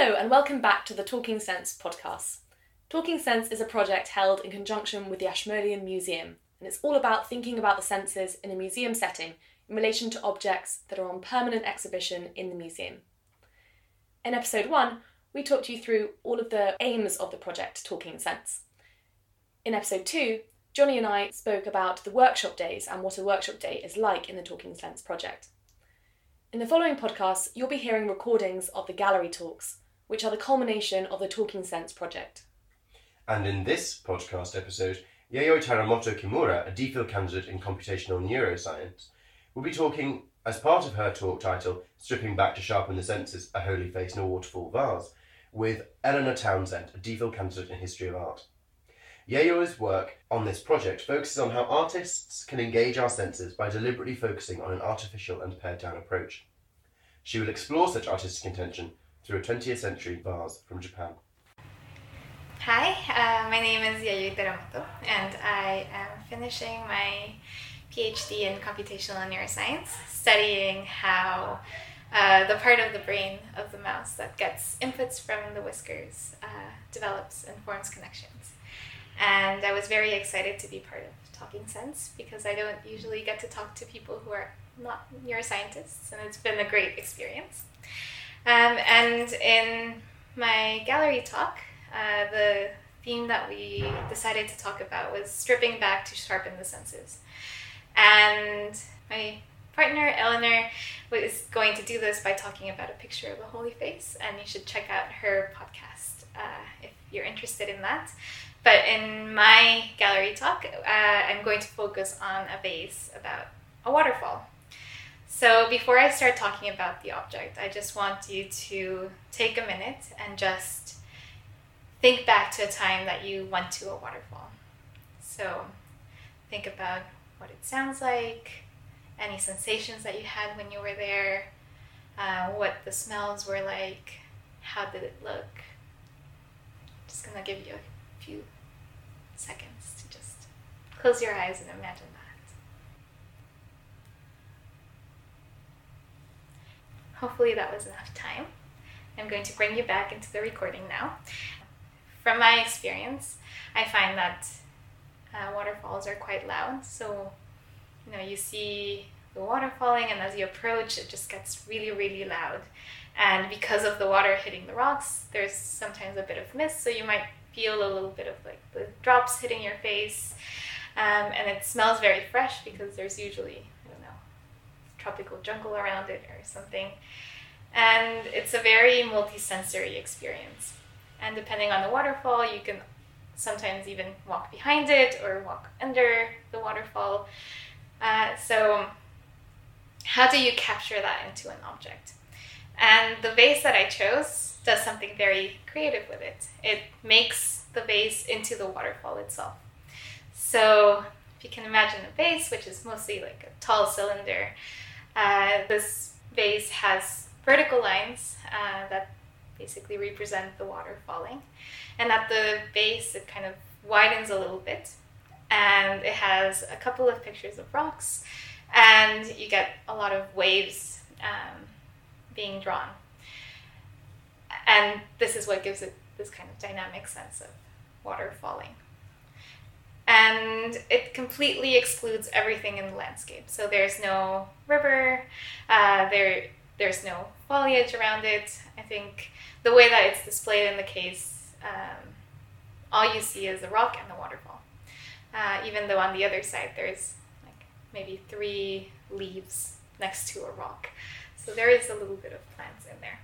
Hello, and welcome back to the Talking Sense podcast. Talking Sense is a project held in conjunction with the Ashmolean Museum, and it's all about thinking about the senses in a museum setting in relation to objects that are on permanent exhibition in the museum. In episode one, we talked you through all of the aims of the project Talking Sense. In episode two, Johnny and I spoke about the workshop days and what a workshop day is like in the Talking Sense project. In the following podcasts, you'll be hearing recordings of the gallery talks, which are the culmination of the Talking Sense project. And in this podcast episode, Yayoi Teramoto Kimura, a DPhil candidate in computational neuroscience, will be talking as part of her talk title, Stripping Back to Sharpen the Senses, A Holy Face in a Waterfall Vase, with Eleanor Townsend, a DPhil candidate in history of art. Yayoi's work on this project focuses on how artists can engage our senses by deliberately focusing on an artificial and pared down approach. She will explore such artistic intention through a 20th century vase from Japan. Hi, uh, my name is Yayoi Teramoto, and I am finishing my PhD in computational neuroscience, studying how uh, the part of the brain of the mouse that gets inputs from the whiskers uh, develops and forms connections. And I was very excited to be part of Talking Sense because I don't usually get to talk to people who are not neuroscientists, and it's been a great experience. Um, and in my gallery talk, uh, the theme that we decided to talk about was stripping back to sharpen the senses. And my partner, Eleanor, was going to do this by talking about a picture of a holy face, and you should check out her podcast uh, if you're interested in that. But in my gallery talk, uh, I'm going to focus on a vase about a waterfall. So before I start talking about the object, I just want you to take a minute and just think back to a time that you went to a waterfall. So think about what it sounds like, any sensations that you had when you were there, uh, what the smells were like, how did it look. Just gonna give you a few seconds to just close your eyes and imagine that. Hopefully, that was enough time. I'm going to bring you back into the recording now. From my experience, I find that uh, waterfalls are quite loud. So, you know, you see the water falling, and as you approach, it just gets really, really loud. And because of the water hitting the rocks, there's sometimes a bit of mist, so you might feel a little bit of like the drops hitting your face. Um, and it smells very fresh because there's usually, tropical jungle around it or something. And it's a very multi-sensory experience. And depending on the waterfall, you can sometimes even walk behind it or walk under the waterfall. Uh, so, how do you capture that into an object? And the vase that I chose does something very creative with it. It makes the vase into the waterfall itself. So if you can imagine a vase, which is mostly like a tall cylinder, uh, this vase has vertical lines uh, that basically represent the water falling. And at the base, it kind of widens a little bit. And it has a couple of pictures of rocks, and you get a lot of waves um, being drawn and this is what gives it this kind of dynamic sense of water falling. And it completely excludes everything in the landscape. So there's no river, uh, there there's no foliage around it. I think the way that it's displayed in the case, um, all you see is the rock and the waterfall. Uh, even though on the other side there's like maybe three leaves next to a rock. So there is a little bit of plants in there.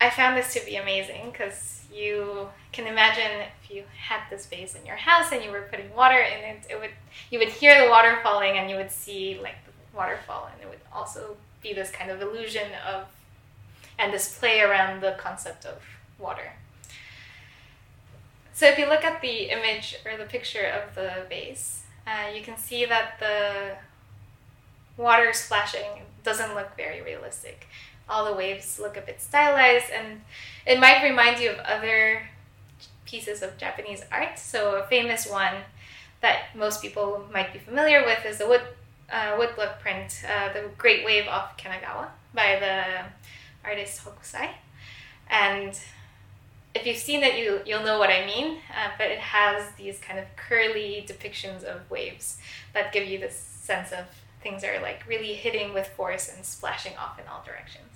I found this to be amazing because you can imagine if you had this vase in your house and you were putting water in it, it would you would hear the water falling and you would see like the waterfall and it would also be this kind of illusion of and this play around the concept of water. So if you look at the image or the picture of the vase, uh, you can see that the water splashing doesn't look very realistic all the waves look a bit stylized and it might remind you of other pieces of Japanese art. So a famous one that most people might be familiar with is the wood uh, woodblock print, uh, the Great Wave off Kanagawa by the artist Hokusai. And if you've seen it, you, you'll know what I mean, uh, but it has these kind of curly depictions of waves that give you this sense of things are like really hitting with force and splashing off in all directions.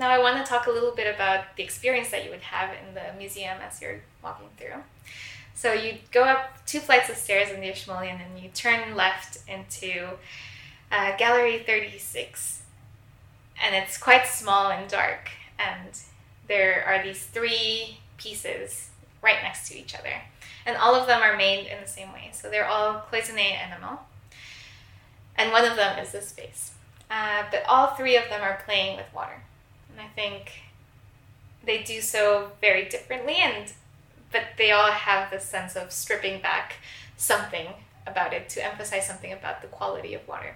Now, I want to talk a little bit about the experience that you would have in the museum as you're walking through. So, you go up two flights of stairs in the Ashmolean and you turn left into uh, Gallery 36. And it's quite small and dark, and there are these three pieces right next to each other. And all of them are made in the same way. So, they're all cloisonné enamel. And one of them is this vase. Uh, but all three of them are playing with water. And I think they do so very differently and but they all have this sense of stripping back something about it to emphasize something about the quality of water.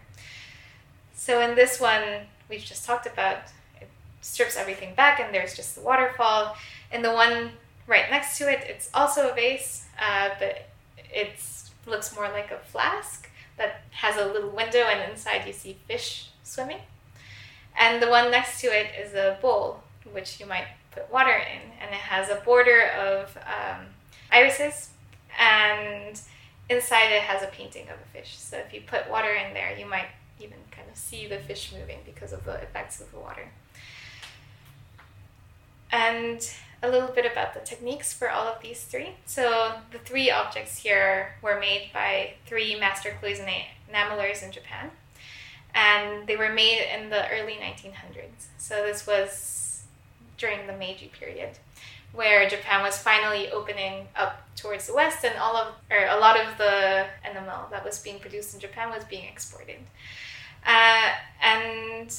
So in this one we've just talked about it strips everything back and there's just the waterfall. In the one right next to it it's also a vase uh, but it looks more like a flask that has a little window and inside you see fish swimming. And the one next to it is a bowl, which you might put water in, and it has a border of um, irises, and inside it has a painting of a fish. So if you put water in there, you might even kind of see the fish moving because of the effects of the water. And a little bit about the techniques for all of these three. So the three objects here were made by three master cloisonné enamelers in Japan and they were made in the early 1900s. So this was during the Meiji period, where Japan was finally opening up towards the west, and all of or a lot of the enamel that was being produced in Japan was being exported. Uh, and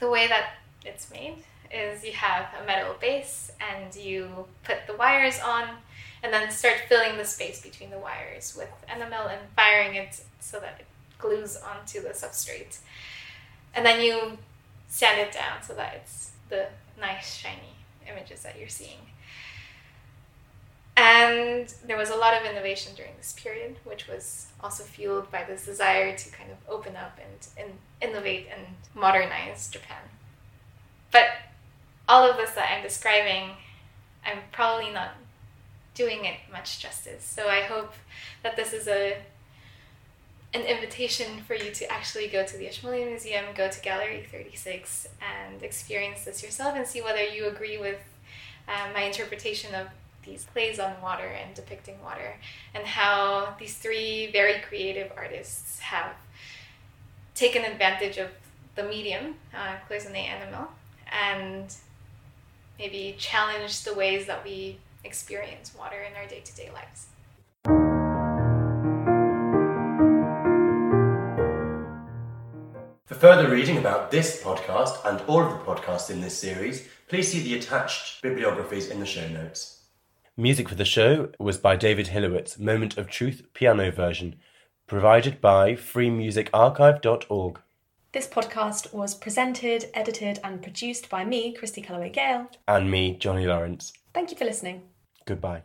the way that it's made is you have a metal base and you put the wires on and then start filling the space between the wires with enamel and firing it so that it glues onto the substrate. And then you sand it down so that it's the nice shiny images that you're seeing. And there was a lot of innovation during this period, which was also fueled by this desire to kind of open up and, and innovate and modernize Japan. But all of this that I'm describing, I'm probably not doing it much justice. So I hope that this is a an invitation for you to actually go to the Ashmolean Museum, go to Gallery 36, and experience this yourself and see whether you agree with um, my interpretation of these plays on water and depicting water, and how these three very creative artists have taken advantage of the medium, uh, cloisonné enamel, and maybe challenge the ways that we experience water in our day to day lives. For further reading about this podcast and all of the podcasts in this series, please see the attached bibliographies in the show notes. Music for the show was by David Hilowitz, Moment of Truth piano version, provided by freemusicarchive.org. This podcast was presented, edited, and produced by me, Christy Calloway Gale. And me, Johnny Lawrence. Thank you for listening. Goodbye.